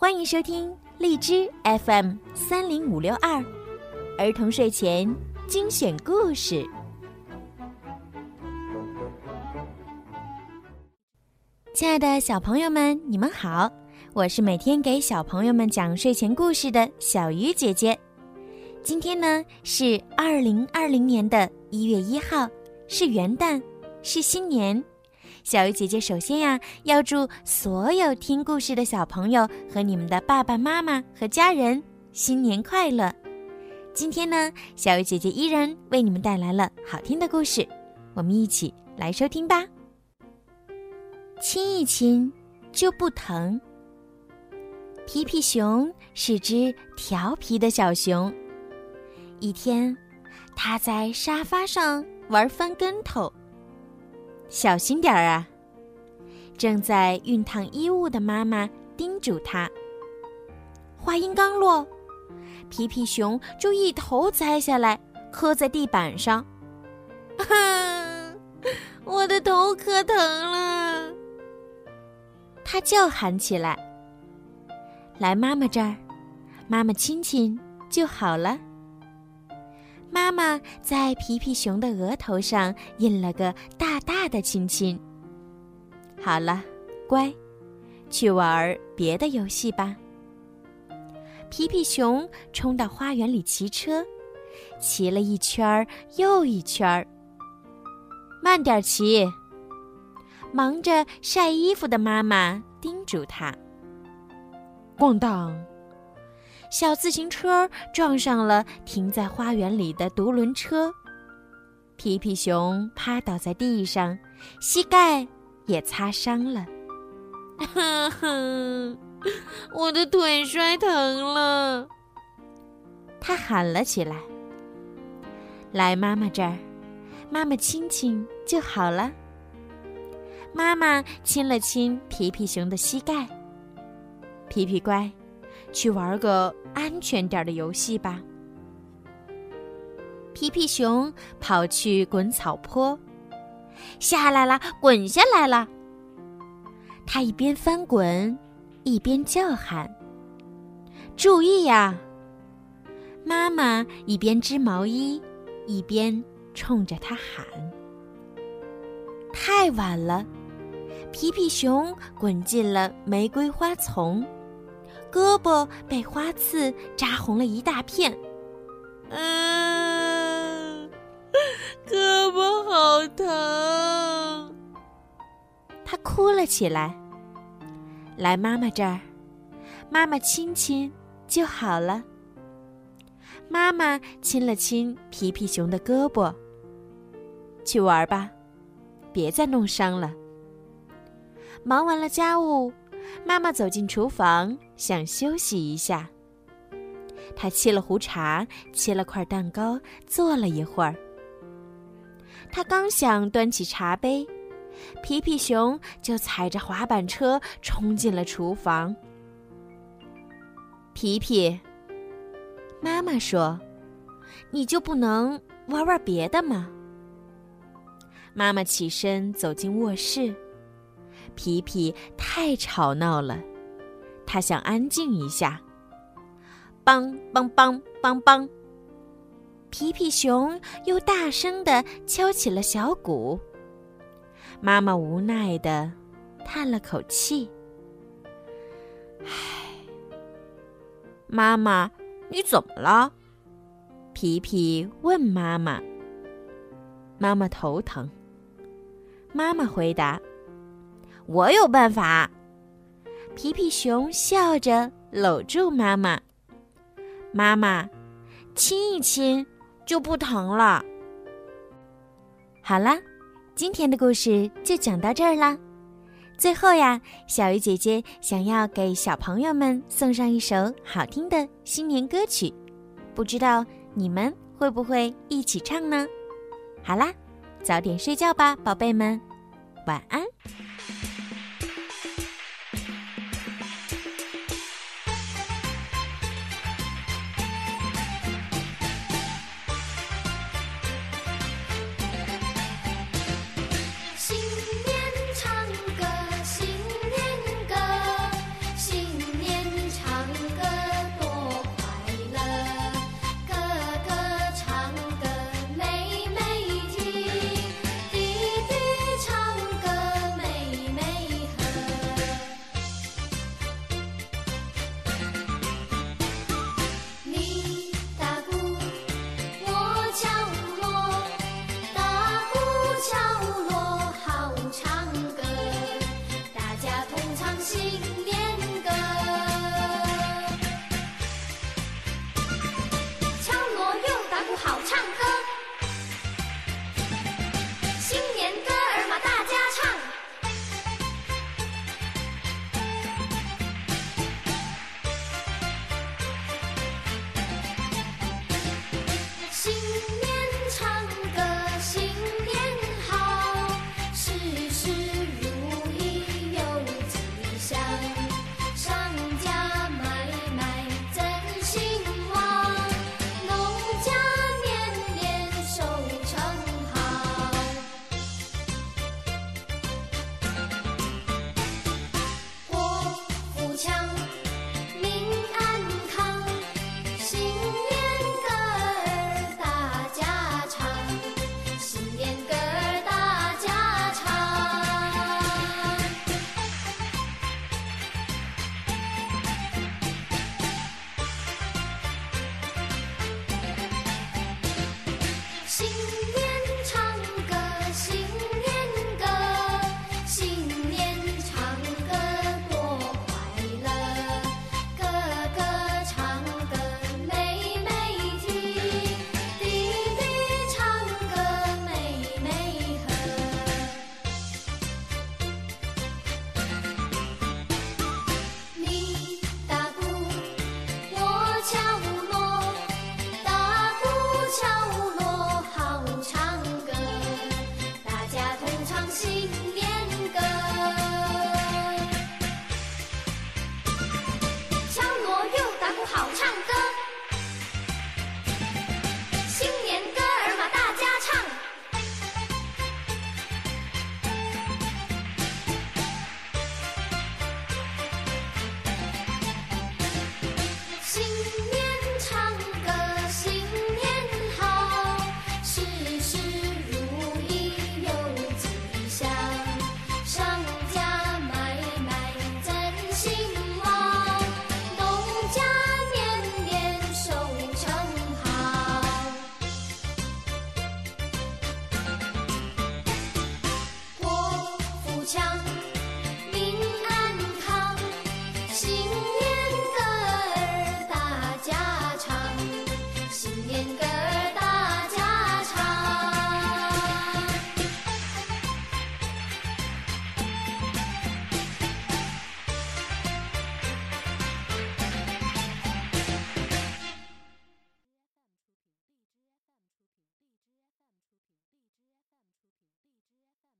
欢迎收听荔枝 FM 三零五六二儿童睡前精选故事。亲爱的小朋友们，你们好，我是每天给小朋友们讲睡前故事的小鱼姐姐。今天呢是二零二零年的一月一号，是元旦，是新年。小鱼姐姐首先呀，要祝所有听故事的小朋友和你们的爸爸妈妈和家人新年快乐。今天呢，小鱼姐姐依然为你们带来了好听的故事，我们一起来收听吧。亲一亲就不疼。皮皮熊是只调皮的小熊。一天，它在沙发上玩翻跟头。小心点儿啊！正在熨烫衣物的妈妈叮嘱他。话音刚落，皮皮熊就一头栽下来，磕在地板上。我的头可疼了！他叫喊起来：“来妈妈这儿，妈妈亲亲就好了。”妈妈在皮皮熊的额头上印了个大大的亲亲。好了，乖，去玩别的游戏吧。皮皮熊冲到花园里骑车，骑了一圈又一圈。慢点骑。忙着晒衣服的妈妈叮嘱他。咣当！小自行车撞上了停在花园里的独轮车，皮皮熊趴倒在地上，膝盖也擦伤了。我的腿摔疼了。他喊了起来：“来妈妈这儿，妈妈亲亲就好了。”妈妈亲了亲皮皮熊的膝盖。皮皮乖。去玩个安全点的游戏吧。皮皮熊跑去滚草坡，下来了，滚下来了。他一边翻滚，一边叫喊：“注意呀！”妈妈一边织毛衣，一边冲着他喊。太晚了，皮皮熊滚进了玫瑰花丛。胳膊被花刺扎红了一大片，嗯，胳膊好疼，他哭了起来。来妈妈这儿，妈妈亲亲就好了。妈妈亲了亲皮皮熊的胳膊。去玩吧，别再弄伤了。忙完了家务。妈妈走进厨房，想休息一下。他沏了壶茶，切了块蛋糕，坐了一会儿。他刚想端起茶杯，皮皮熊就踩着滑板车冲进了厨房。皮皮，妈妈说：“你就不能玩玩别的吗？”妈妈起身走进卧室。皮皮太吵闹了，他想安静一下。梆梆梆梆梆，皮皮熊又大声的敲起了小鼓。妈妈无奈的叹了口气：“唉，妈妈，你怎么了？”皮皮问妈妈。妈妈头疼。妈妈回答。我有办法，皮皮熊笑着搂住妈妈。妈妈，亲一亲就不疼了。好啦，今天的故事就讲到这儿啦。最后呀，小鱼姐姐想要给小朋友们送上一首好听的新年歌曲，不知道你们会不会一起唱呢？好啦，早点睡觉吧，宝贝们，晚安。